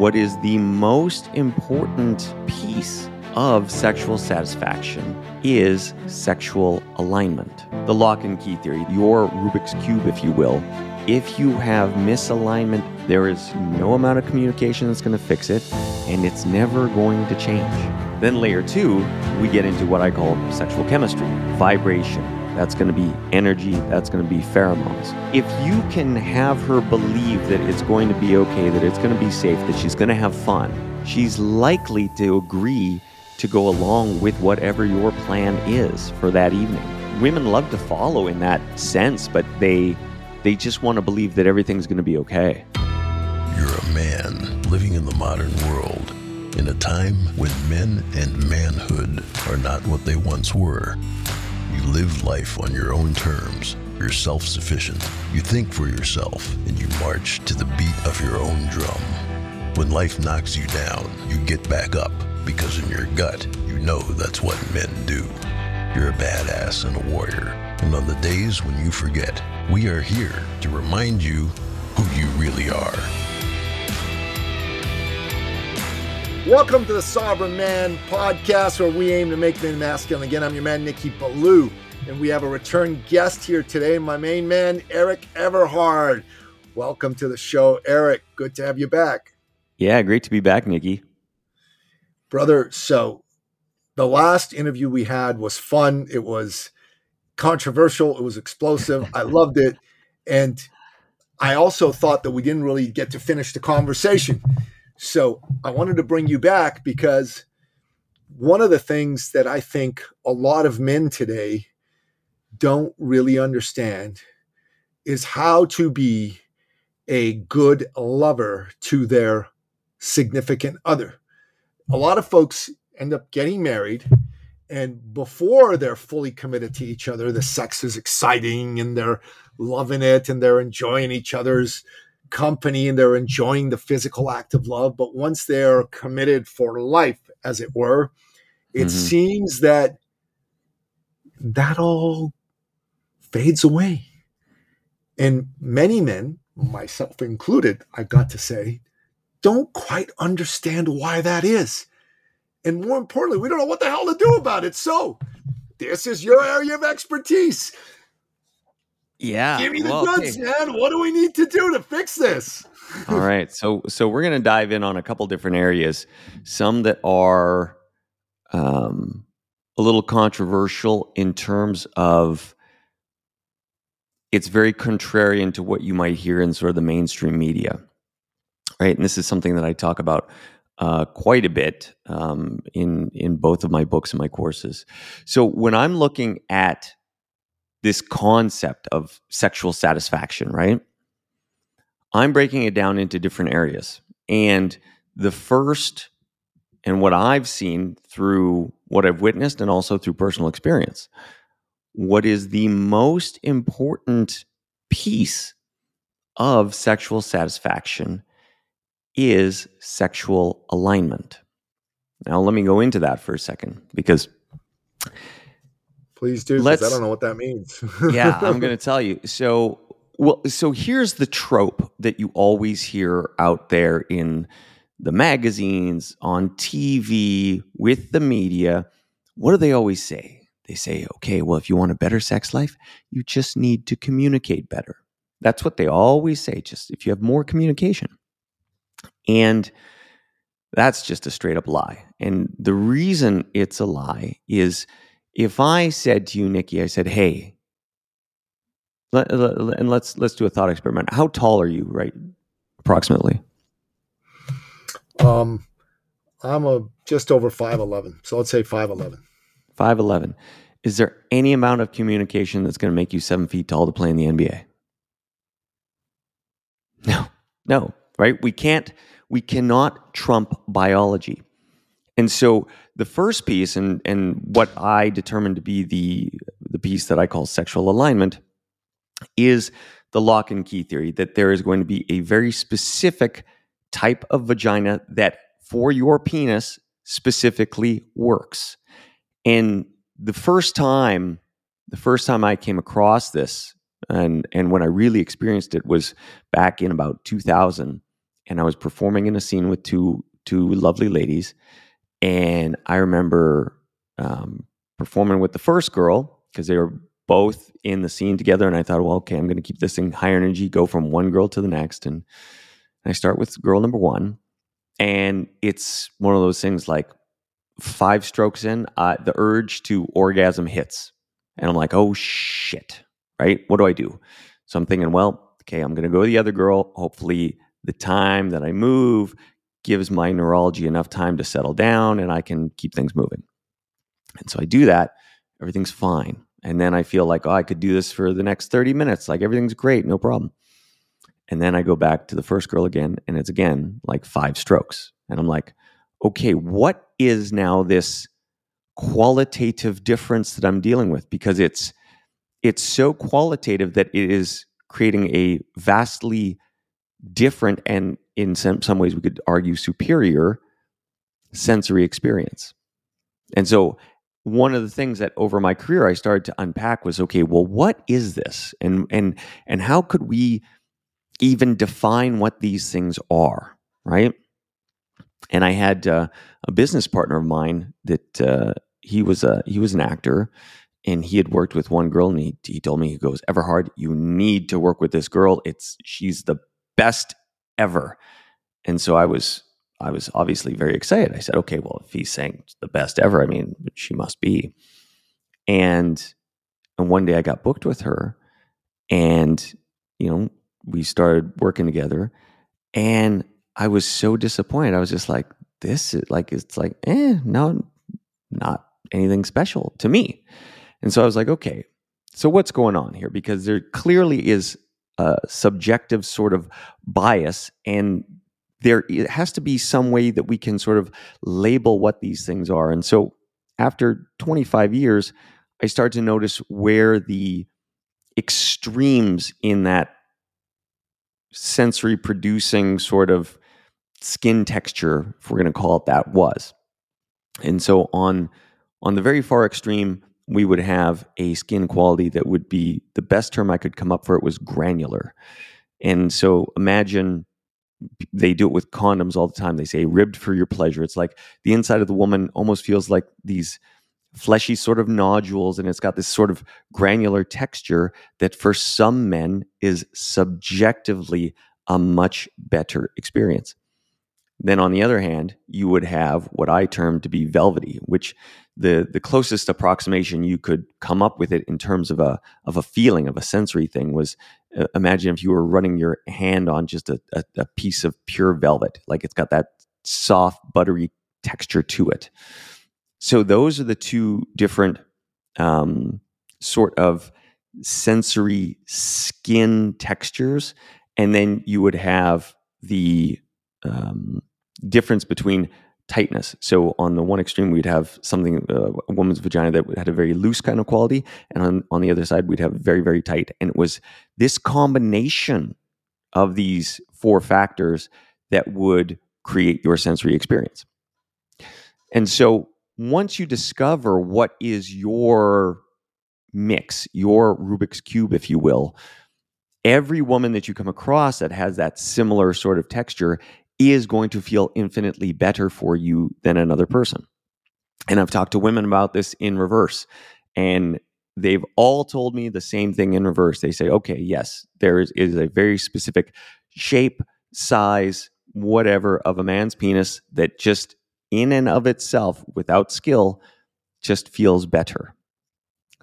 what is the most important piece of sexual satisfaction is sexual alignment. The lock and key theory, your Rubik's Cube, if you will. If you have misalignment, there is no amount of communication that's going to fix it, and it's never going to change. Then, layer two, we get into what I call sexual chemistry, vibration. That's going to be energy, that's going to be pheromones. If you can have her believe that it's going to be okay, that it's going to be safe, that she's going to have fun, she's likely to agree to go along with whatever your plan is for that evening. Women love to follow in that sense, but they they just want to believe that everything's going to be okay. You're a man living in the modern world in a time when men and manhood are not what they once were. You live life on your own terms. You're self sufficient. You think for yourself and you march to the beat of your own drum. When life knocks you down, you get back up because in your gut, you know that's what men do. You're a badass and a warrior. And on the days when you forget, we are here to remind you who you really are. Welcome to the Sovereign Man podcast, where we aim to make men masculine. Again, I'm your man, Nikki Ballou, and we have a return guest here today, my main man, Eric Everhard. Welcome to the show, Eric. Good to have you back. Yeah, great to be back, Nikki. Brother, so the last interview we had was fun. It was controversial, it was explosive. I loved it. And I also thought that we didn't really get to finish the conversation. So I wanted to bring you back because one of the things that I think a lot of men today don't really understand is how to be a good lover to their significant other. A lot of folks end up getting married and before they're fully committed to each other the sex is exciting and they're loving it and they're enjoying each other's company and they're enjoying the physical act of love. But once they're committed for life, as it were, it mm-hmm. seems that that all fades away. And many men, myself included, I've got to say, don't quite understand why that is. And more importantly, we don't know what the hell to do about it. So, this is your area of expertise. Yeah. Give me the well, goods, okay. man. What do we need to do to fix this? All right. So so we're going to dive in on a couple different areas. Some that are um, a little controversial in terms of it's very contrarian to what you might hear in sort of the mainstream media. Right? And this is something that I talk about uh, quite a bit um, in in both of my books and my courses. So when I'm looking at this concept of sexual satisfaction, right? I'm breaking it down into different areas. And the first, and what I've seen through what I've witnessed and also through personal experience, what is the most important piece of sexual satisfaction is sexual alignment. Now, let me go into that for a second because Please do. Let's, I don't know what that means. yeah, I'm going to tell you. So, well, so here's the trope that you always hear out there in the magazines, on TV, with the media. What do they always say? They say, okay, well, if you want a better sex life, you just need to communicate better. That's what they always say. Just if you have more communication. And that's just a straight up lie. And the reason it's a lie is if I said to you, Nikki, I said, "Hey," let, let, and let's let's do a thought experiment. How tall are you, right? Approximately. Um, I'm a just over five eleven, so let's say five eleven. Five eleven. Is there any amount of communication that's going to make you seven feet tall to play in the NBA? No, no, right? We can't. We cannot trump biology. And so the first piece, and and what I determined to be the the piece that I call sexual alignment, is the lock and key theory that there is going to be a very specific type of vagina that for your penis specifically works. And the first time, the first time I came across this, and and when I really experienced it was back in about 2000 and I was performing in a scene with two two lovely ladies, and I remember um, performing with the first girl because they were both in the scene together, and I thought, well, okay, I'm going to keep this thing high energy, go from one girl to the next, and I start with girl number one, and it's one of those things like five strokes in, uh, the urge to orgasm hits, and I'm like, oh shit, right? What do I do? So I'm thinking, well, okay, I'm going to go to the other girl. Hopefully, the time that I move gives my neurology enough time to settle down and I can keep things moving. And so I do that, everything's fine. And then I feel like, oh, I could do this for the next 30 minutes. Like everything's great, no problem. And then I go back to the first girl again, and it's again like five strokes. And I'm like, okay, what is now this qualitative difference that I'm dealing with? Because it's it's so qualitative that it is creating a vastly different and in some, some ways we could argue superior sensory experience. And so one of the things that over my career I started to unpack was okay, well what is this? And and and how could we even define what these things are, right? And I had uh, a business partner of mine that uh, he was a he was an actor and he had worked with one girl and he, he told me he goes everhard you need to work with this girl it's she's the best ever and so i was I was obviously very excited. I said, okay, well, if he's saying the best ever, I mean, she must be. And and one day I got booked with her, and you know, we started working together, and I was so disappointed. I was just like, this is like it's like, eh, no, not anything special to me. And so I was like, okay, so what's going on here? Because there clearly is a subjective sort of bias, and there it has to be some way that we can sort of label what these things are. And so after 25 years, I started to notice where the extremes in that sensory producing sort of skin texture, if we're going to call it that, was. And so on on the very far extreme, we would have a skin quality that would be the best term I could come up for it was granular. And so imagine they do it with condoms all the time. They say ribbed for your pleasure. It's like the inside of the woman almost feels like these fleshy sort of nodules and it's got this sort of granular texture that for some men is subjectively a much better experience. Then on the other hand, you would have what I term to be velvety, which the the closest approximation you could come up with it in terms of a of a feeling of a sensory thing was uh, imagine if you were running your hand on just a, a, a piece of pure velvet, like it's got that soft buttery texture to it. So those are the two different um, sort of sensory skin textures, and then you would have the um, difference between tightness. So on the one extreme, we'd have something, uh, a woman's vagina that had a very loose kind of quality. And on, on the other side, we'd have very, very tight. And it was this combination of these four factors that would create your sensory experience. And so once you discover what is your mix, your Rubik's Cube, if you will, every woman that you come across that has that similar sort of texture is going to feel infinitely better for you than another person. And I've talked to women about this in reverse, and they've all told me the same thing in reverse. They say, okay, yes, there is, is a very specific shape, size, whatever of a man's penis that just in and of itself, without skill, just feels better.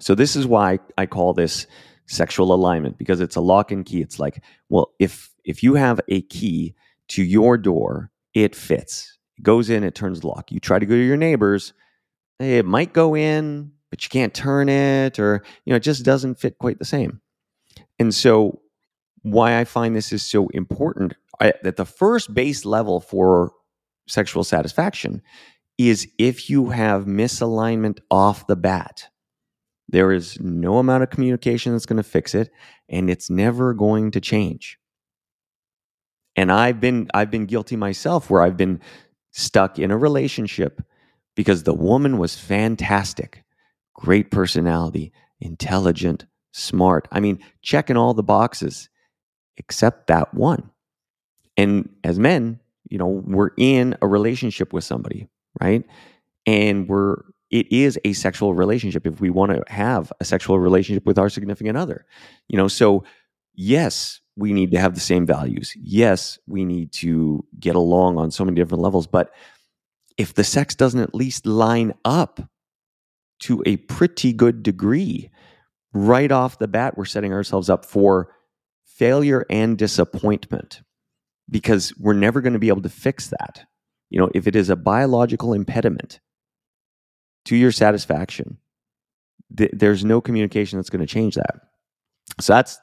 So, this is why I call this sexual alignment because it's a lock and key. It's like, well, if if you have a key to your door, it fits. It goes in, it turns lock. You try to go to your neighbor's, it might go in, but you can't turn it, or you know, it just doesn't fit quite the same. And so, why I find this is so important I, that the first base level for sexual satisfaction is if you have misalignment off the bat. There is no amount of communication that's going to fix it, and it's never going to change. And I've been I've been guilty myself where I've been stuck in a relationship because the woman was fantastic. Great personality, intelligent, smart. I mean, checking all the boxes except that one. And as men, you know, we're in a relationship with somebody, right? And we're it is a sexual relationship if we want to have a sexual relationship with our significant other. You know, so yes, we need to have the same values. Yes, we need to get along on so many different levels, but if the sex doesn't at least line up to a pretty good degree, right off the bat, we're setting ourselves up for failure and disappointment because we're never going to be able to fix that. You know, if it is a biological impediment to your satisfaction, th- there's no communication that's going to change that. So that's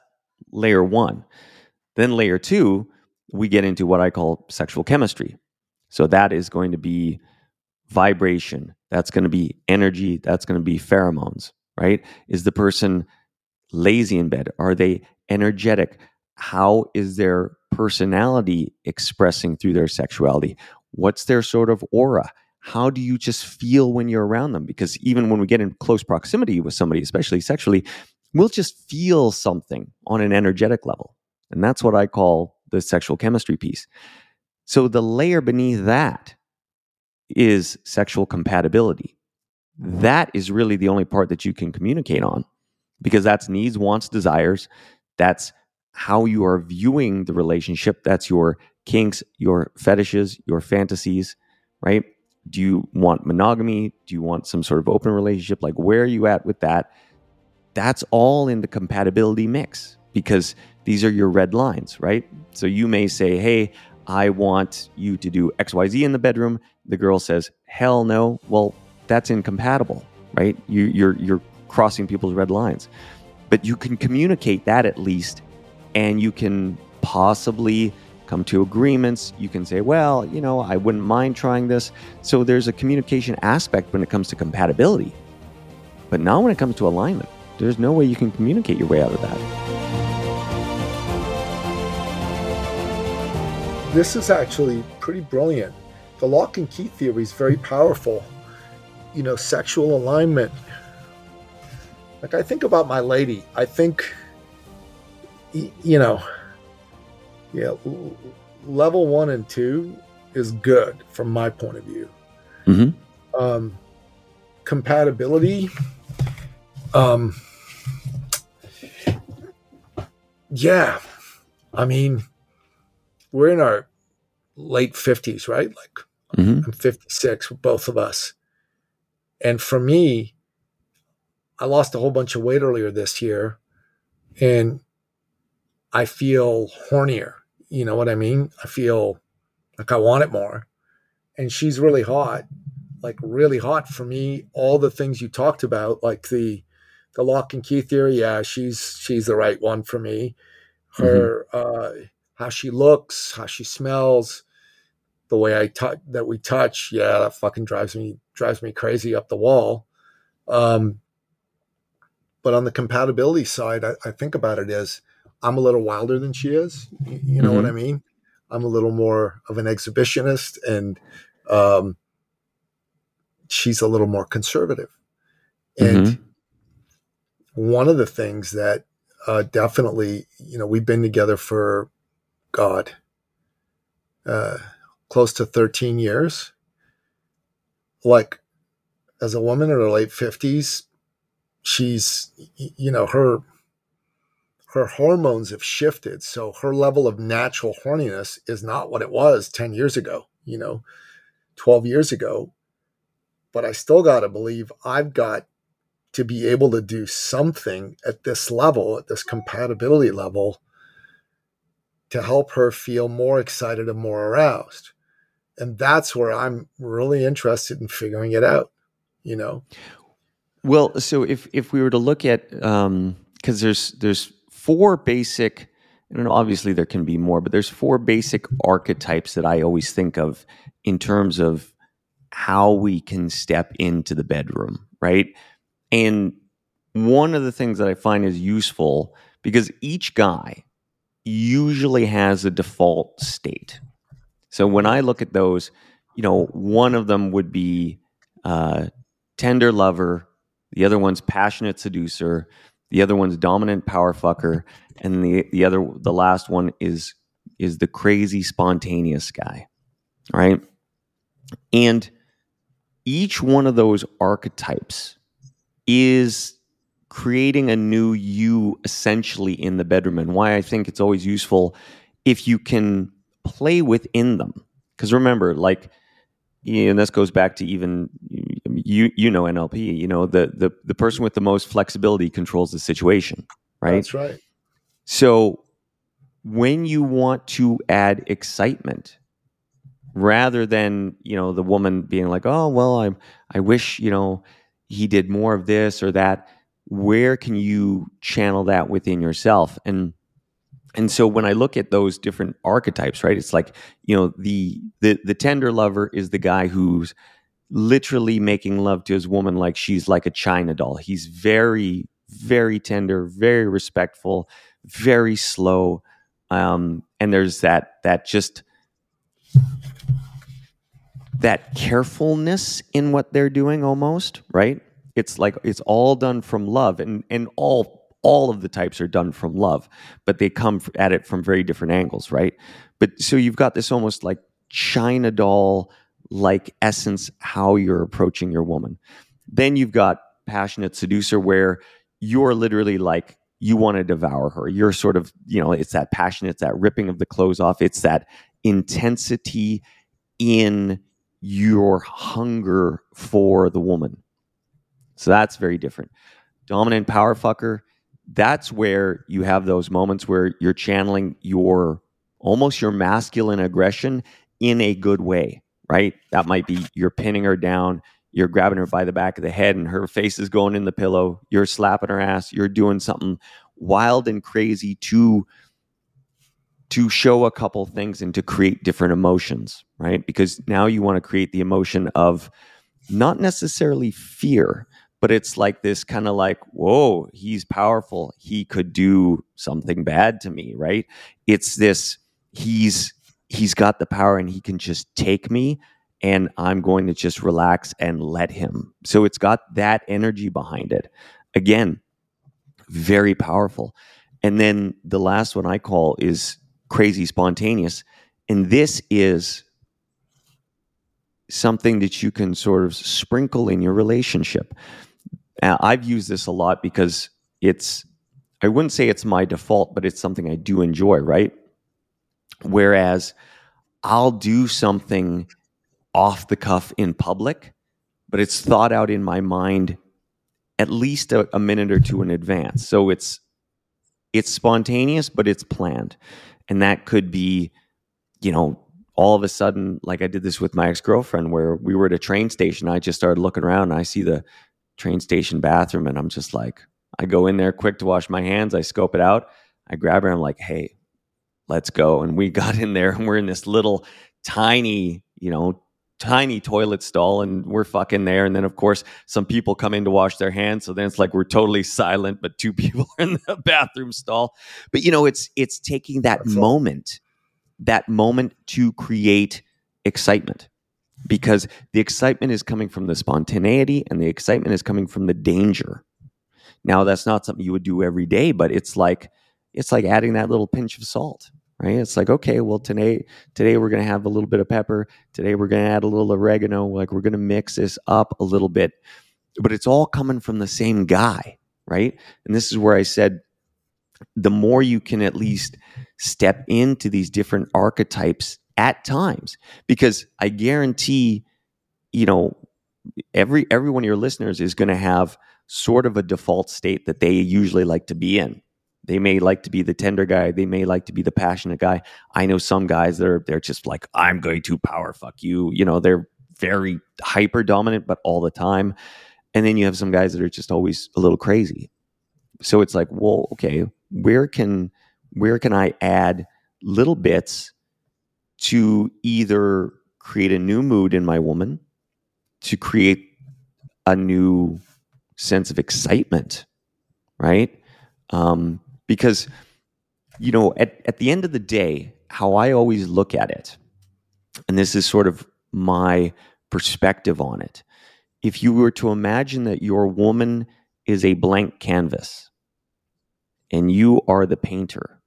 layer one. Then layer two, we get into what I call sexual chemistry. So that is going to be vibration, that's going to be energy, that's going to be pheromones, right? Is the person lazy in bed? Are they energetic? How is their personality expressing through their sexuality? What's their sort of aura? How do you just feel when you're around them? Because even when we get in close proximity with somebody, especially sexually, we'll just feel something on an energetic level. And that's what I call the sexual chemistry piece. So the layer beneath that is sexual compatibility. That is really the only part that you can communicate on because that's needs, wants, desires. That's how you are viewing the relationship. That's your kinks, your fetishes, your fantasies, right? Do you want monogamy? Do you want some sort of open relationship? Like, where are you at with that? That's all in the compatibility mix because these are your red lines, right? So you may say, hey, I want you to do XYZ in the bedroom. The girl says, hell no. Well, that's incompatible, right? You, you're, you're crossing people's red lines. But you can communicate that at least, and you can possibly come to agreements. You can say, well, you know, I wouldn't mind trying this. So there's a communication aspect when it comes to compatibility. But now when it comes to alignment, there's no way you can communicate your way out of that. this is actually pretty brilliant. The lock and key theory is very powerful. You know, sexual alignment. Like I think about my lady, I think, you know, yeah, level one and two is good from my point of view. Mm-hmm. Um, compatibility. Um, yeah, I mean, we're in our late 50s, right? Like mm-hmm. I'm 56, both of us. And for me, I lost a whole bunch of weight earlier this year and I feel hornier. You know what I mean? I feel like I want it more. And she's really hot, like really hot for me. All the things you talked about, like the the lock and key theory, yeah, she's she's the right one for me. Her mm-hmm. uh how she looks, how she smells, the way I touch that we touch, yeah, that fucking drives me drives me crazy up the wall. Um, but on the compatibility side, I, I, think about it as I'm a little wilder than she is. You, you know mm-hmm. what I mean? I'm a little more of an exhibitionist, and um, she's a little more conservative. And mm-hmm. One of the things that uh, definitely, you know, we've been together for God, uh, close to 13 years. Like, as a woman in her late 50s, she's, you know, her her hormones have shifted. So her level of natural horniness is not what it was 10 years ago, you know, 12 years ago. But I still got to believe I've got to be able to do something at this level, at this compatibility level, to help her feel more excited and more aroused. And that's where I'm really interested in figuring it out, you know? Well, so if, if we were to look at, um, cause there's, there's four basic, and obviously there can be more, but there's four basic archetypes that I always think of in terms of how we can step into the bedroom, right? And one of the things that I find is useful because each guy, usually has a default state. So when I look at those, you know, one of them would be uh, tender lover, the other one's passionate seducer, the other one's dominant power fucker, and the the other the last one is is the crazy spontaneous guy, right? And each one of those archetypes is creating a new you essentially in the bedroom and why I think it's always useful if you can play within them. Because remember, like, and this goes back to even you you know NLP, you know, the the the person with the most flexibility controls the situation, right? That's right. So when you want to add excitement rather than, you know, the woman being like, "Oh, well, I I wish, you know, he did more of this or that." Where can you channel that within yourself? And and so when I look at those different archetypes, right, it's like you know the the the tender lover is the guy who's literally making love to his woman like she's like a china doll. He's very very tender, very respectful, very slow, um, and there's that that just that carefulness in what they're doing almost right it's like it's all done from love and and all all of the types are done from love, but they come at it from very different angles, right? But so you've got this almost like China doll like essence how you're approaching your woman. Then you've got passionate seducer where you're literally like you want to devour her. You're sort of, you know, it's that passion, it's that ripping of the clothes off, it's that intensity in your hunger for the woman. So that's very different. Dominant power fucker, that's where you have those moments where you're channeling your almost your masculine aggression in a good way, right? That might be you're pinning her down, you're grabbing her by the back of the head and her face is going in the pillow, you're slapping her ass, you're doing something wild and crazy to to show a couple things and to create different emotions, right? Because now you want to create the emotion of not necessarily fear, but it's like this kind of like, whoa, he's powerful. He could do something bad to me, right? It's this, he's he's got the power and he can just take me and I'm going to just relax and let him. So it's got that energy behind it. Again, very powerful. And then the last one I call is crazy spontaneous. And this is something that you can sort of sprinkle in your relationship. Uh, I've used this a lot because it's, I wouldn't say it's my default, but it's something I do enjoy, right? Whereas I'll do something off the cuff in public, but it's thought out in my mind at least a, a minute or two in advance. So it's, it's spontaneous, but it's planned. And that could be, you know, all of a sudden, like I did this with my ex girlfriend, where we were at a train station. I just started looking around and I see the train station bathroom and I'm just like, I go in there quick to wash my hands. I scope it out. I grab her. I'm like, hey, let's go. And we got in there and we're in this little tiny, you know, tiny toilet stall and we're fucking there. And then, of course, some people come in to wash their hands. So then it's like we're totally silent, but two people are in the bathroom stall. But, you know, it's, it's taking that That's moment, that moment to create excitement because the excitement is coming from the spontaneity and the excitement is coming from the danger. Now that's not something you would do every day, but it's like it's like adding that little pinch of salt, right? It's like okay, well today today we're going to have a little bit of pepper, today we're going to add a little oregano, like we're going to mix this up a little bit. But it's all coming from the same guy, right? And this is where I said the more you can at least step into these different archetypes at times because I guarantee, you know, every every one of your listeners is going to have sort of a default state that they usually like to be in. They may like to be the tender guy. They may like to be the passionate guy. I know some guys that are they're just like I'm going to power fuck you. You know, they're very hyper dominant, but all the time. And then you have some guys that are just always a little crazy. So it's like, well, okay, where can where can I add little bits to either create a new mood in my woman, to create a new sense of excitement, right? Um, because, you know, at, at the end of the day, how I always look at it, and this is sort of my perspective on it. If you were to imagine that your woman is a blank canvas and you are the painter,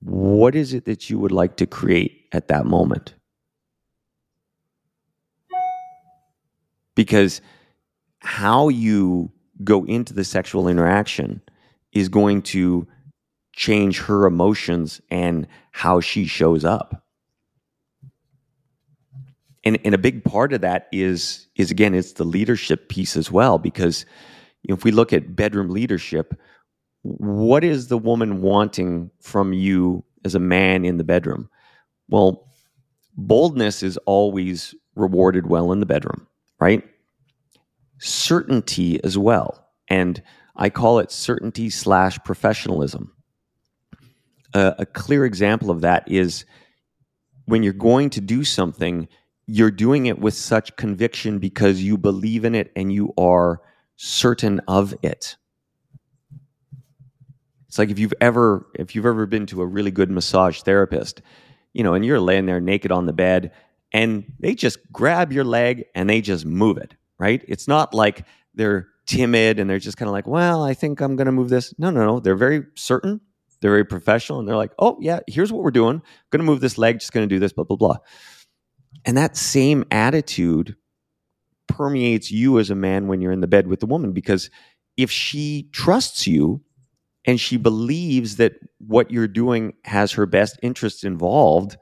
what is it that you would like to create at that moment? Because how you go into the sexual interaction is going to change her emotions and how she shows up. And, and a big part of that is is again it's the leadership piece as well because if we look at bedroom leadership, what is the woman wanting from you as a man in the bedroom? Well, boldness is always rewarded well in the bedroom, right? Certainty as well. And I call it certainty slash professionalism. Uh, a clear example of that is when you're going to do something, you're doing it with such conviction because you believe in it and you are certain of it. It's like if you've ever if you've ever been to a really good massage therapist, you know, and you're laying there naked on the bed and they just grab your leg and they just move it, right? It's not like they're timid and they're just kind of like, "Well, I think I'm going to move this." No, no, no. They're very certain. They're very professional and they're like, "Oh, yeah, here's what we're doing. going to move this leg, just going to do this, blah blah blah." And that same attitude permeates you as a man when you're in the bed with the woman because if she trusts you and she believes that what you're doing has her best interests involved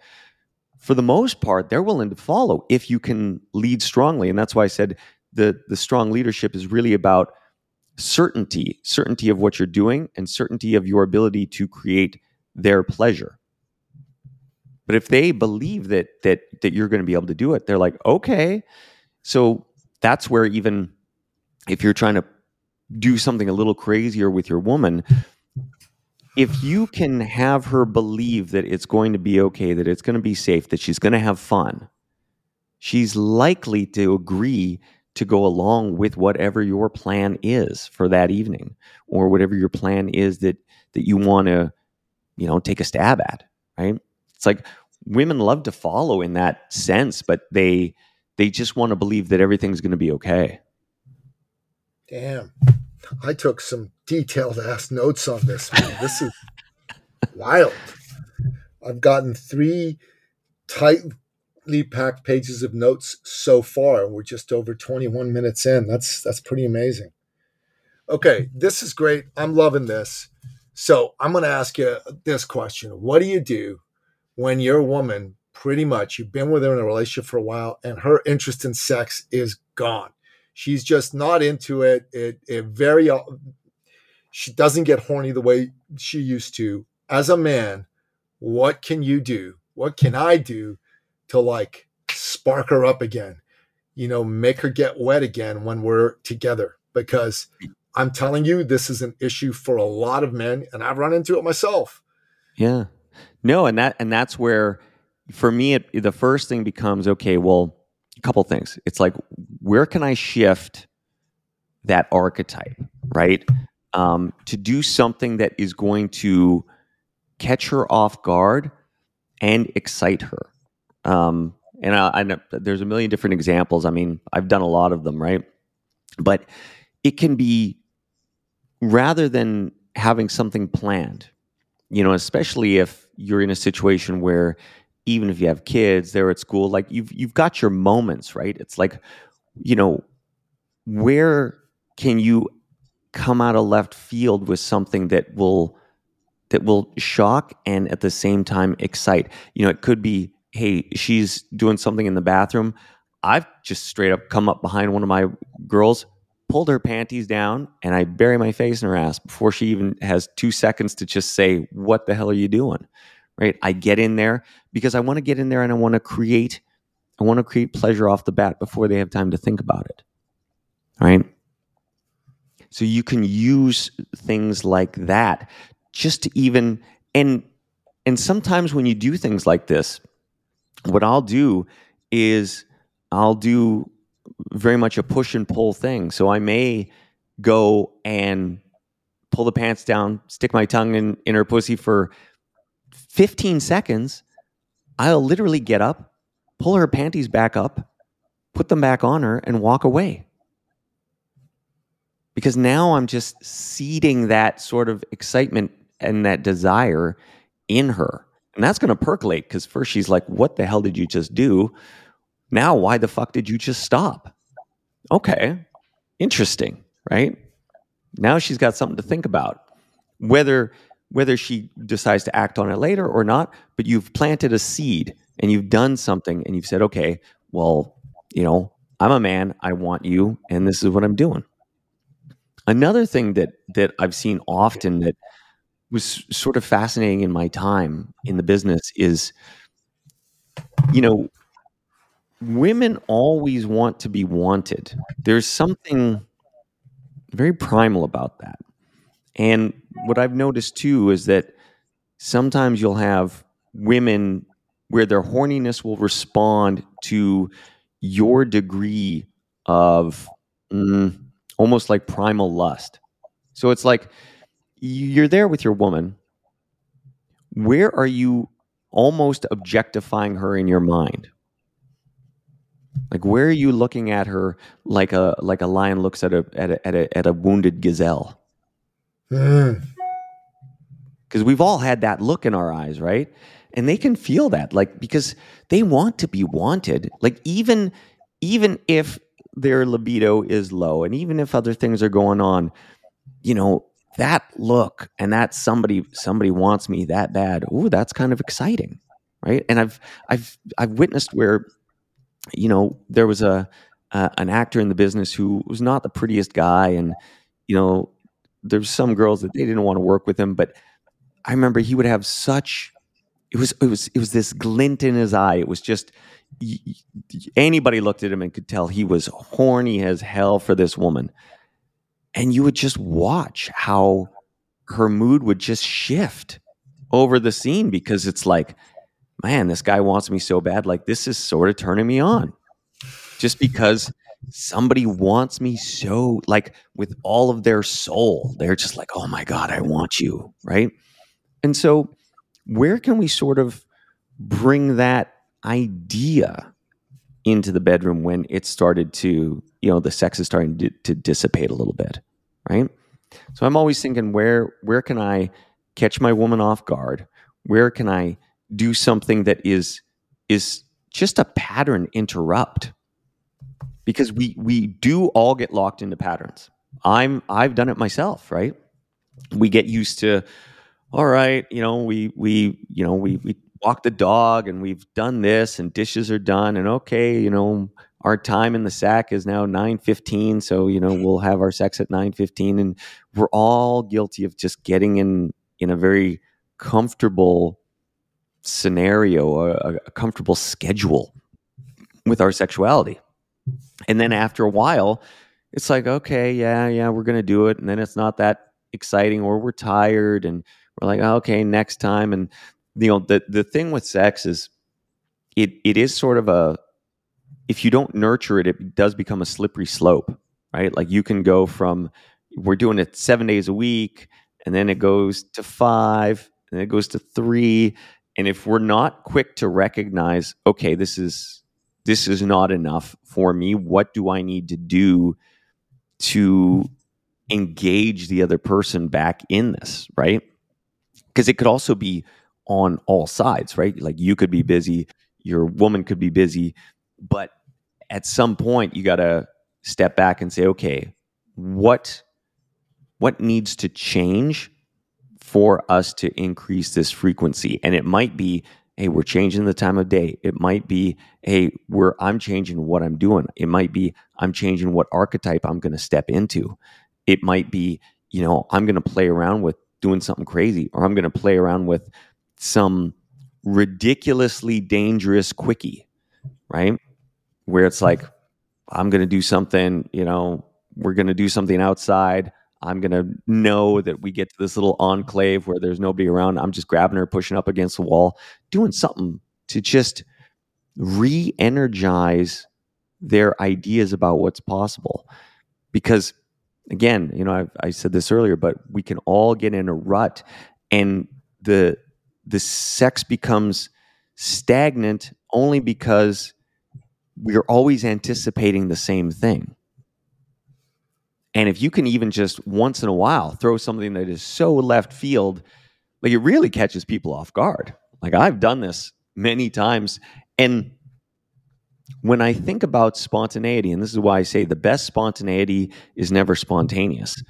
for the most part they're willing to follow if you can lead strongly and that's why i said the the strong leadership is really about certainty certainty of what you're doing and certainty of your ability to create their pleasure. But if they believe that that that you're going to be able to do it they're like okay. So that's where even if you're trying to do something a little crazier with your woman, if you can have her believe that it's going to be okay, that it's going to be safe, that she's going to have fun, she's likely to agree to go along with whatever your plan is for that evening or whatever your plan is that that you want to you know take a stab at right it's like women love to follow in that sense but they they just want to believe that everything's going to be okay. Damn. I took some detailed ass notes on this. Man. This is wild. I've gotten three tightly packed pages of notes so far. We're just over 21 minutes in. That's that's pretty amazing. Okay, this is great. I'm loving this. So I'm going to ask you this question: What do you do when your woman pretty much you've been with her in a relationship for a while and her interest in sex is gone she's just not into it it, it very uh, she doesn't get horny the way she used to as a man what can you do what can i do to like spark her up again you know make her get wet again when we're together because i'm telling you this is an issue for a lot of men and i've run into it myself yeah no and that and that's where for me, it, the first thing becomes okay, well, a couple things. It's like, where can I shift that archetype, right? Um, to do something that is going to catch her off guard and excite her. Um, and I, I know there's a million different examples. I mean, I've done a lot of them, right? But it can be rather than having something planned, you know, especially if you're in a situation where even if you have kids, they're at school, like you've you've got your moments, right? It's like, you know, where can you come out of left field with something that will that will shock and at the same time excite? You know, it could be, hey, she's doing something in the bathroom. I've just straight up come up behind one of my girls, pulled her panties down, and I bury my face in her ass before she even has two seconds to just say, What the hell are you doing? right? I get in there because I want to get in there and I want to create I want to create pleasure off the bat before they have time to think about it. Right? So you can use things like that just to even and and sometimes when you do things like this, what I'll do is I'll do very much a push and pull thing. So I may go and pull the pants down, stick my tongue in, in her pussy for 15 seconds, I'll literally get up, pull her panties back up, put them back on her, and walk away. Because now I'm just seeding that sort of excitement and that desire in her. And that's going to percolate because first she's like, What the hell did you just do? Now, why the fuck did you just stop? Okay, interesting, right? Now she's got something to think about. Whether whether she decides to act on it later or not, but you've planted a seed and you've done something and you've said, okay, well, you know, I'm a man, I want you, and this is what I'm doing. Another thing that that I've seen often that was sort of fascinating in my time in the business is, you know, women always want to be wanted. There's something very primal about that. And what I've noticed too is that sometimes you'll have women where their horniness will respond to your degree of mm, almost like primal lust. So it's like you're there with your woman. Where are you almost objectifying her in your mind? Like where are you looking at her like a like a lion looks at a at a at a, at a wounded gazelle? Because mm. we've all had that look in our eyes, right? And they can feel that, like because they want to be wanted. Like even even if their libido is low, and even if other things are going on, you know that look and that somebody somebody wants me that bad. Ooh, that's kind of exciting, right? And I've I've I've witnessed where you know, there was a uh, an actor in the business who was not the prettiest guy, and you know, there's some girls that they didn't want to work with him. But I remember he would have such it was it was it was this glint in his eye. It was just anybody looked at him and could tell he was horny as hell for this woman. And you would just watch how her mood would just shift over the scene because it's like man, this guy wants me so bad. Like, this is sort of turning me on just because somebody wants me so, like, with all of their soul. They're just like, oh my God, I want you. Right. And so, where can we sort of bring that idea into the bedroom when it started to, you know, the sex is starting to, to dissipate a little bit? Right. So, I'm always thinking, where, where can I catch my woman off guard? Where can I do something that is is just a pattern interrupt because we we do all get locked into patterns i'm i've done it myself right we get used to all right you know we we you know we we walk the dog and we've done this and dishes are done and okay you know our time in the sack is now 9:15 so you know we'll have our sex at 9:15 and we're all guilty of just getting in in a very comfortable scenario, a, a comfortable schedule with our sexuality. And then after a while, it's like, okay, yeah, yeah, we're going to do it. And then it's not that exciting or we're tired and we're like, okay, next time. And, you know, the, the thing with sex is it, it is sort of a, if you don't nurture it, it does become a slippery slope, right? Like you can go from, we're doing it seven days a week and then it goes to five and it goes to three and if we're not quick to recognize, okay, this is this is not enough for me, what do I need to do to engage the other person back in this, right? Because it could also be on all sides, right? Like you could be busy, your woman could be busy, but at some point you got to step back and say, okay, what what needs to change for us to increase this frequency. And it might be, hey, we're changing the time of day. It might be, hey, we're I'm changing what I'm doing. It might be I'm changing what archetype I'm going to step into. It might be, you know, I'm going to play around with doing something crazy, or I'm going to play around with some ridiculously dangerous quickie, right? Where it's like, I'm going to do something, you know, we're going to do something outside. I'm going to know that we get to this little enclave where there's nobody around. I'm just grabbing her, pushing up against the wall, doing something to just re energize their ideas about what's possible. Because again, you know, I've, I said this earlier, but we can all get in a rut and the, the sex becomes stagnant only because we're always anticipating the same thing. And if you can even just once in a while throw something that is so left field, like it really catches people off guard. Like I've done this many times. And when I think about spontaneity, and this is why I say the best spontaneity is never spontaneous.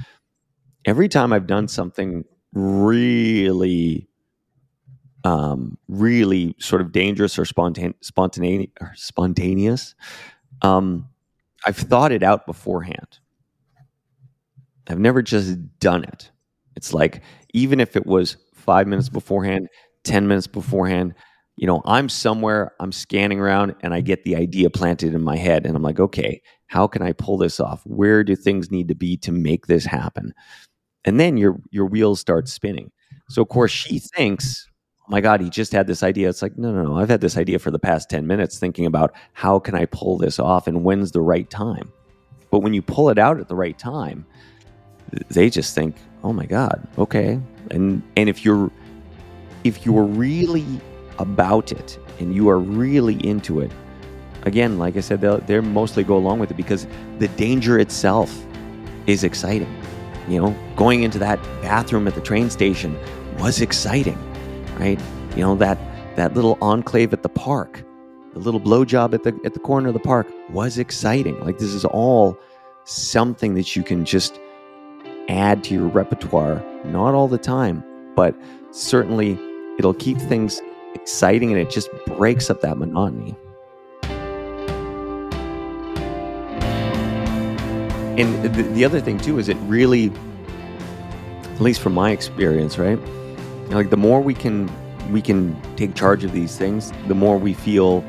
Every time I've done something really, um, really sort of dangerous or spontane- spontaneous, or spontaneous, um, I've thought it out beforehand. I've never just done it. It's like even if it was five minutes beforehand, ten minutes beforehand, you know, I'm somewhere, I'm scanning around, and I get the idea planted in my head, and I'm like, okay, how can I pull this off? Where do things need to be to make this happen? And then your your wheels start spinning. So of course she thinks, oh my God, he just had this idea. It's like, no, no, no. I've had this idea for the past 10 minutes thinking about how can I pull this off and when's the right time. But when you pull it out at the right time, they just think, oh my God, okay. And and if you're if you're really about it and you are really into it, again, like I said, they'll they mostly go along with it because the danger itself is exciting. You know, going into that bathroom at the train station was exciting, right? You know, that that little enclave at the park, the little blowjob at the at the corner of the park was exciting. Like this is all something that you can just add to your repertoire, not all the time, but certainly it'll keep things exciting and it just breaks up that monotony. And the, the other thing too is it really, at least from my experience, right? Like the more we can we can take charge of these things, the more we feel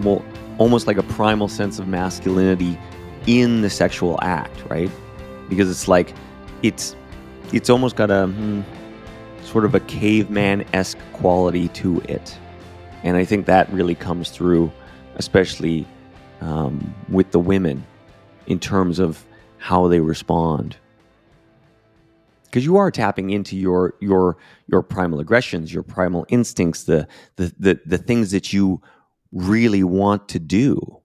more almost like a primal sense of masculinity in the sexual act, right? Because it's like it's it's almost got a hmm, sort of a caveman esque quality to it, and I think that really comes through, especially um, with the women, in terms of how they respond. Because you are tapping into your your your primal aggressions, your primal instincts, the the the, the things that you really want to do.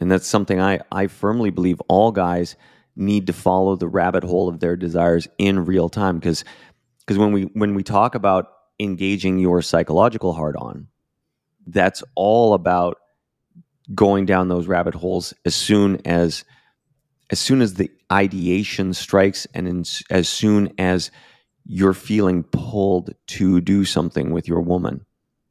And that's something I, I firmly believe all guys need to follow the rabbit hole of their desires in real time because because when we when we talk about engaging your psychological hard on that's all about going down those rabbit holes as soon as as soon as the ideation strikes and in, as soon as you're feeling pulled to do something with your woman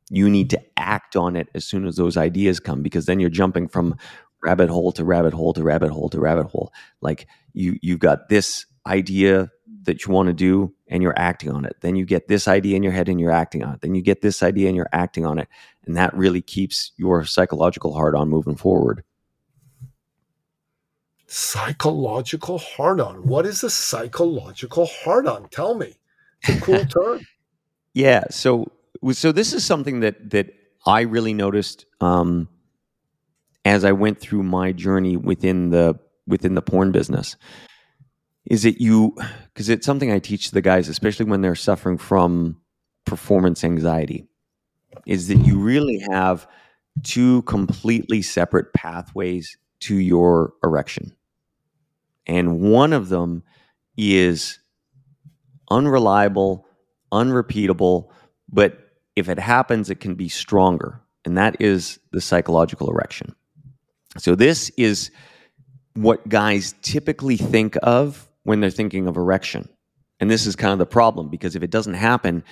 you need to act on it as soon as those ideas come because then you're jumping from rabbit hole to rabbit hole to rabbit hole to rabbit hole. Like you you've got this idea that you want to do and you're acting on it. Then you get this idea in your head and you're acting on it. Then you get this idea and you're acting on it. And that really keeps your psychological hard on moving forward. Psychological hard on. What is a psychological hard on? Tell me. It's a cool term. Yeah. So so this is something that that I really noticed um, as I went through my journey within the within the porn business is it you because it's something I teach the guys, especially when they're suffering from performance anxiety, is that you really have two completely separate pathways to your erection. And one of them is unreliable, unrepeatable, but if it happens, it can be stronger. And that is the psychological erection. So, this is what guys typically think of when they're thinking of erection. And this is kind of the problem because if it doesn't happen,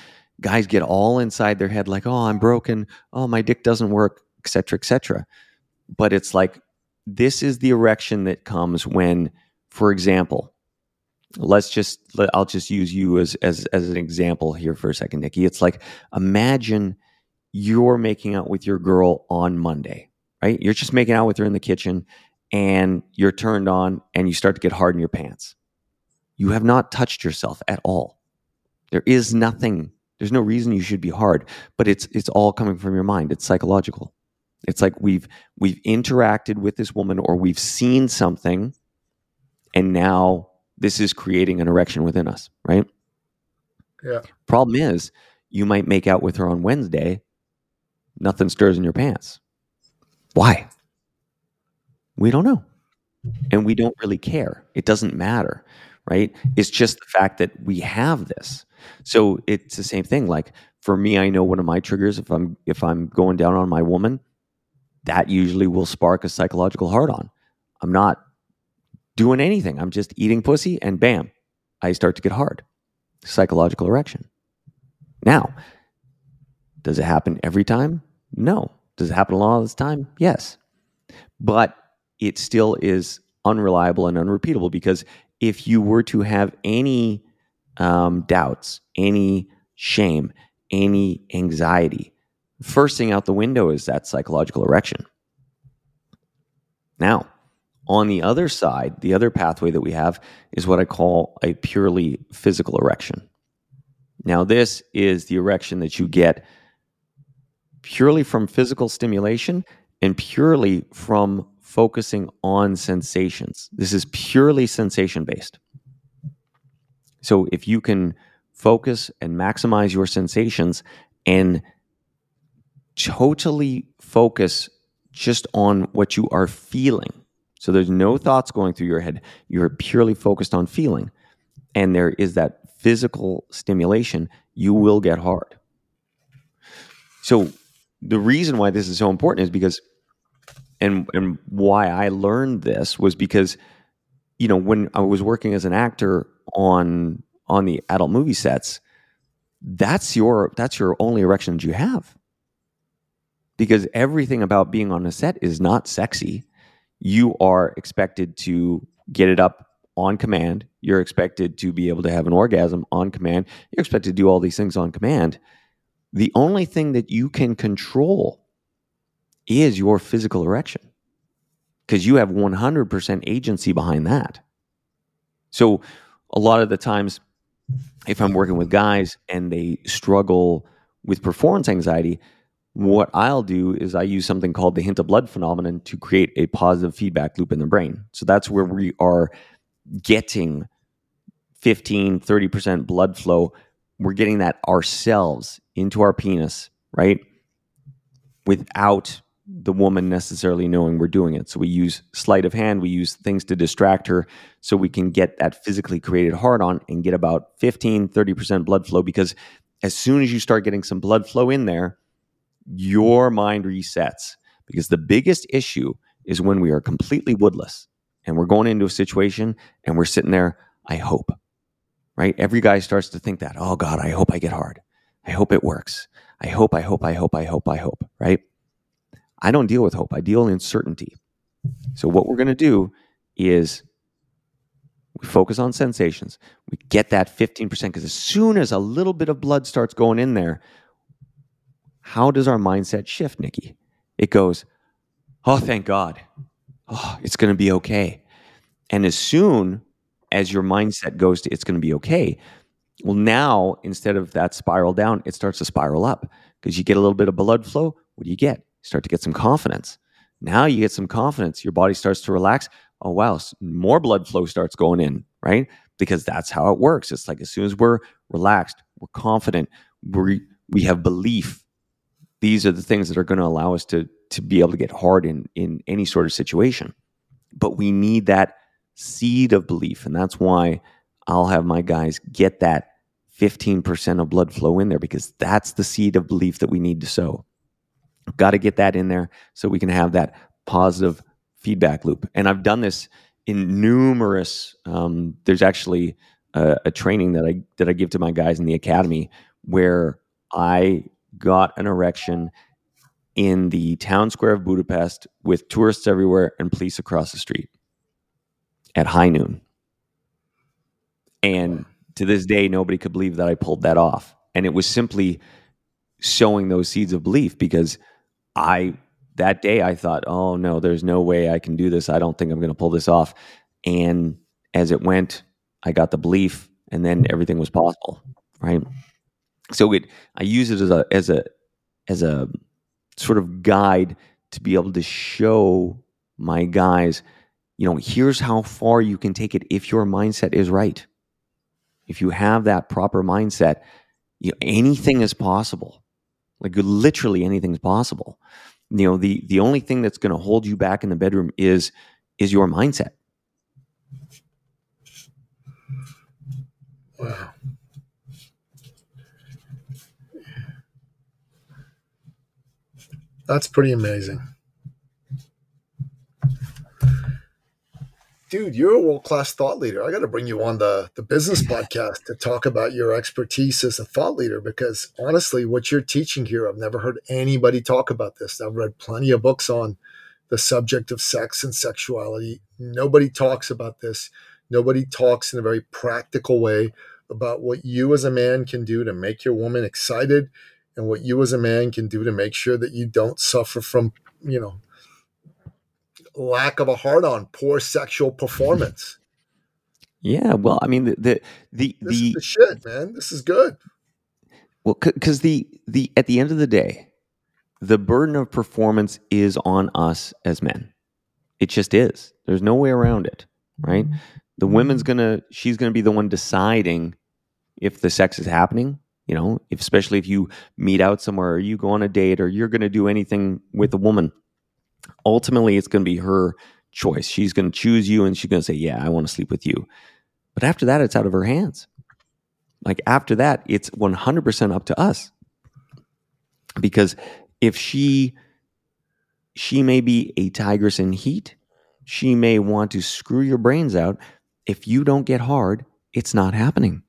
guys get all inside their head like, oh, I'm broken. Oh, my dick doesn't work, etc., etc. But it's like, this is the erection that comes when, for example, let's just I'll just use you as as as an example here for a second, Nikki. It's like imagine you're making out with your girl on Monday right? You're just making out with her in the kitchen and you're turned on and you start to get hard in your pants. You have not touched yourself at all. There is nothing, there's no reason you should be hard, but it's it's all coming from your mind. It's psychological. It's like we've we've interacted with this woman or we've seen something and now this is creating an erection within us, right? Yeah. Problem is, you might make out with her on Wednesday, nothing stirs in your pants why? We don't know. And we don't really care. It doesn't matter, right? It's just the fact that we have this. So it's the same thing. Like for me, I know one of my triggers if I'm if I'm going down on my woman, that usually will spark a psychological hard on. I'm not doing anything. I'm just eating pussy and bam, I start to get hard. Psychological erection. Now, does it happen every time? No. Does it happen a lot of the time? Yes. But it still is unreliable and unrepeatable because if you were to have any um, doubts, any shame, any anxiety, first thing out the window is that psychological erection. Now, on the other side, the other pathway that we have is what I call a purely physical erection. Now, this is the erection that you get purely from physical stimulation and purely from focusing on sensations. This is purely sensation based. So, if you can focus and maximize your sensations and totally focus just on what you are feeling. So there's no thoughts going through your head. You're purely focused on feeling. And there is that physical stimulation, you will get hard. So the reason why this is so important is because and and why I learned this was because you know when I was working as an actor on on the adult movie sets that's your that's your only erection that you have because everything about being on a set is not sexy. You are expected to get it up on command. You're expected to be able to have an orgasm on command. You're expected to do all these things on command. The only thing that you can control is your physical erection because you have 100% agency behind that. So, a lot of the times, if I'm working with guys and they struggle with performance anxiety, what I'll do is I use something called the hint of blood phenomenon to create a positive feedback loop in the brain. So that's where we are getting 15, 30% blood flow. We're getting that ourselves into our penis, right? Without the woman necessarily knowing we're doing it. So we use sleight of hand, we use things to distract her so we can get that physically created hard on and get about 15, 30% blood flow because as soon as you start getting some blood flow in there, your mind resets because the biggest issue is when we are completely woodless and we're going into a situation and we're sitting there, I hope, right? Every guy starts to think that, oh God, I hope I get hard. I hope it works. I hope, I hope, I hope, I hope, I hope, right? I don't deal with hope. I deal in certainty. So what we're going to do is we focus on sensations. We get that 15% because as soon as a little bit of blood starts going in there, how does our mindset shift, Nikki? It goes, oh, thank God. Oh, it's going to be okay. And as soon as your mindset goes to, it's going to be okay, well, now instead of that spiral down, it starts to spiral up because you get a little bit of blood flow. What do you get? You start to get some confidence. Now you get some confidence. Your body starts to relax. Oh, wow. More blood flow starts going in, right? Because that's how it works. It's like as soon as we're relaxed, we're confident, we we have belief these are the things that are going to allow us to to be able to get hard in in any sort of situation. But we need that seed of belief and that's why i'll have my guys get that 15% of blood flow in there because that's the seed of belief that we need to sow. Got to get that in there so we can have that positive feedback loop. And i've done this in numerous um, there's actually a, a training that i that i give to my guys in the academy where i got an erection in the town square of Budapest with tourists everywhere and police across the street at high noon. And to this day, nobody could believe that I pulled that off. And it was simply sowing those seeds of belief because I, that day, I thought, oh no, there's no way I can do this. I don't think I'm going to pull this off. And as it went, I got the belief, and then everything was possible, right? So it i use it as a as a as a sort of guide to be able to show my guys you know here's how far you can take it if your mindset is right. If you have that proper mindset you know, anything is possible. Like literally anything is possible. You know the the only thing that's going to hold you back in the bedroom is is your mindset. Wow. That's pretty amazing. Dude, you're a world class thought leader. I got to bring you on the, the business podcast to talk about your expertise as a thought leader because honestly, what you're teaching here, I've never heard anybody talk about this. I've read plenty of books on the subject of sex and sexuality. Nobody talks about this. Nobody talks in a very practical way about what you as a man can do to make your woman excited and what you as a man can do to make sure that you don't suffer from, you know, lack of a hard on, poor sexual performance. Yeah, well, I mean the the the, This the is the shit, man. This is good. well because the the at the end of the day, the burden of performance is on us as men. It just is. There's no way around it, right? Mm-hmm. The woman's mm-hmm. gonna she's gonna be the one deciding if the sex is happening. You know, if, especially if you meet out somewhere or you go on a date or you're gonna do anything with a woman. Ultimately, it's gonna be her choice. She's gonna choose you and she's gonna say, "Yeah, I want to sleep with you." But after that, it's out of her hands. Like after that, it's 100% up to us. Because if she she may be a tigress in heat, she may want to screw your brains out. If you don't get hard, it's not happening.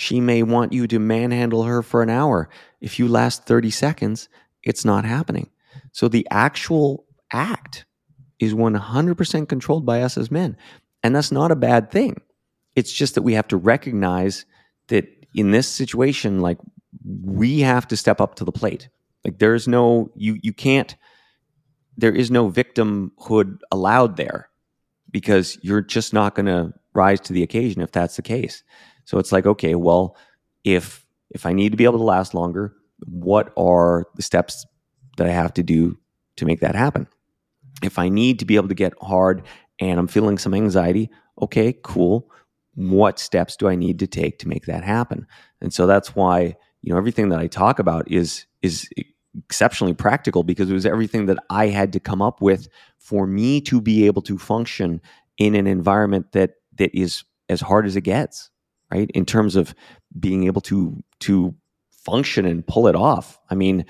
She may want you to manhandle her for an hour. If you last 30 seconds, it's not happening. So the actual act is 100% controlled by us as men. And that's not a bad thing. It's just that we have to recognize that in this situation, like we have to step up to the plate. Like there's no, you, you can't, there is no victimhood allowed there because you're just not going to rise to the occasion if that's the case. So it's like, okay, well, if, if I need to be able to last longer, what are the steps that I have to do to make that happen? If I need to be able to get hard and I'm feeling some anxiety, okay, cool. What steps do I need to take to make that happen? And so that's why, you know, everything that I talk about is is exceptionally practical because it was everything that I had to come up with for me to be able to function in an environment that that is as hard as it gets, right? In terms of being able to to function and pull it off. I mean,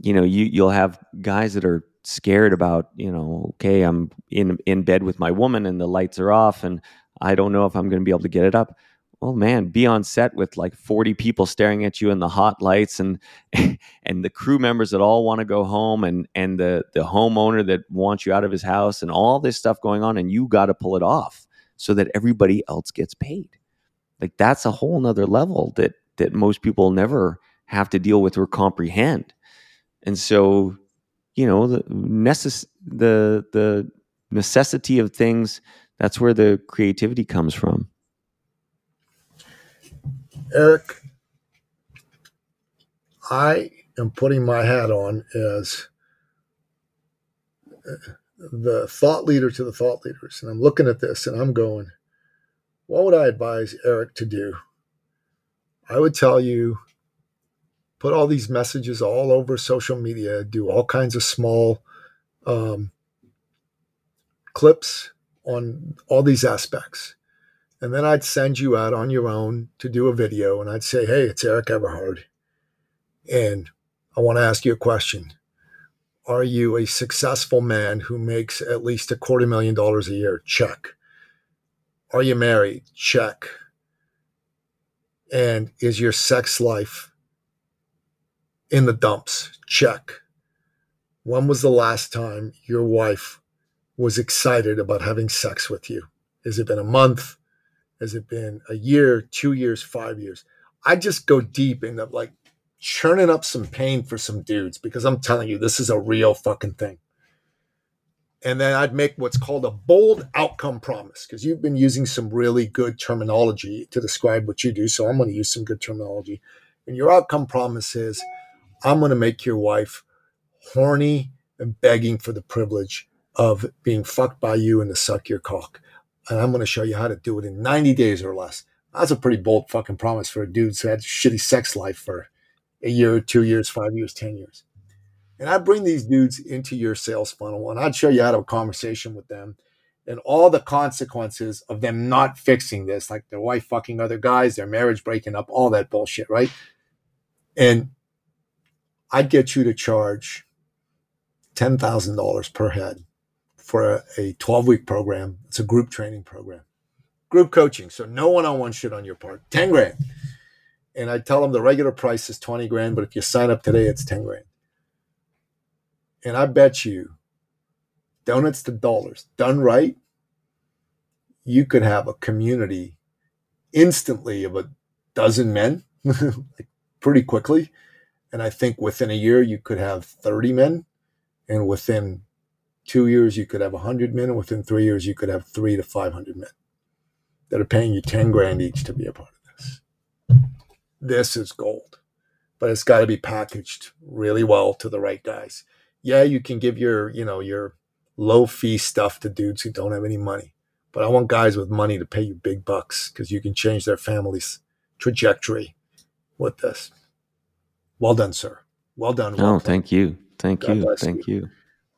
you know, you you'll have guys that are scared about, you know, okay, I'm in in bed with my woman and the lights are off and I don't know if I'm going to be able to get it up. Well, man, be on set with like 40 people staring at you in the hot lights and and the crew members that all want to go home and and the the homeowner that wants you out of his house and all this stuff going on and you got to pull it off so that everybody else gets paid. Like that's a whole nother level that that most people never have to deal with or comprehend. And so you know the necess- the the necessity of things that's where the creativity comes from Erik, I am putting my hat on as uh, the thought leader to the thought leaders. And I'm looking at this and I'm going, what would I advise Erik to do? I would tell you put all these messages all over social media, do all kinds of small um, clips on all these aspects. And then I'd send you out on your own to do a video and I'd say, Hey, it's Erik Everhard. And I want to ask you a question. Are you a successful man who makes at least a quarter million dollars a year? Check. Are you married? Check. And is your sex life in the dumps? Check. When was the last time your wife was excited about having sex with you? Has it been a month? Has it been a year, two years, five years? I just go deep into like churning up some pain for some dudes because I'm telling you, this is a real fucking thing. And then I'd make what's called a bold outcome promise because you've been using some really good terminology to describe what you do. So I'm going to use some good terminology. And your outcome promise is I'm going to make your wife horny and begging for the privilege of being fucked by you and to suck your cock. And I'm going to show you how to do it in 90 days or less. That's a pretty bold fucking promise for a dude who's had shitty sex life for a year, two years, five years, 10 years. And I'd bring these dudes into your sales funnel and I'd show you how to have a conversation with them. and all the consequences of them not fixing this, like their wife fucking other guys, their marriage breaking up, all that bullshit, right? And I'd get you to charge $10,000 per head for a 12 week program. It's a group training program, group coaching. So no one on one shit on your part, 10 grand. And I tell them the regular price is 20 grand, but if you sign up today, it's 10 grand. And I bet you donuts to dollars done right, you could have a community instantly of a dozen men pretty quickly. And I think within a year, you could have 30 men. And within two years, you could have 100 men. And within three years, you could have three to 500 men that are paying you 10 grand each to be a part of this. This is gold, but it's got to be packaged really well to the right guys. Yeah, you can give your, you know, your low fee stuff to dudes who don't have any money. But I want guys with money to pay you big bucks because you can change their family's trajectory with this. Well done, sir. Well done. Well oh, done. thank you. Thank God you. Thank you.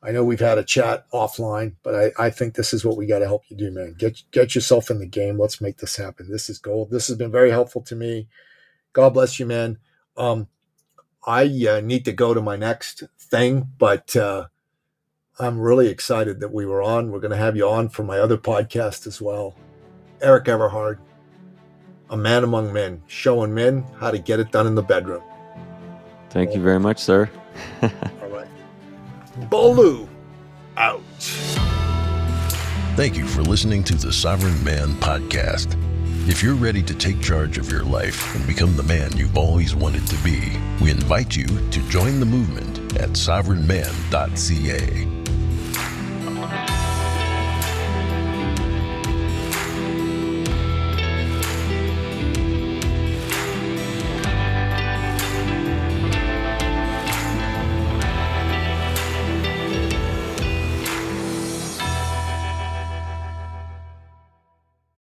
I know we've had a chat offline, but I, I think this is what we got to help you do, man. Get get yourself in the game. Let's make this happen. This is gold. This has been very helpful to me. God bless you, man. Um, I uh, need to go to my next thing, but uh, I'm really excited that we were on. We're going to have you on for my other podcast as well. Erik Everhard, a man among men, showing men how to get it done in the bedroom. Thank you very much, sir. All right. Bolu out. Thank you for listening to the Sovereign Man Podcast. If you're ready to take charge of your life and become the man you've always wanted to be, we invite you to join the movement at sovereignman.ca.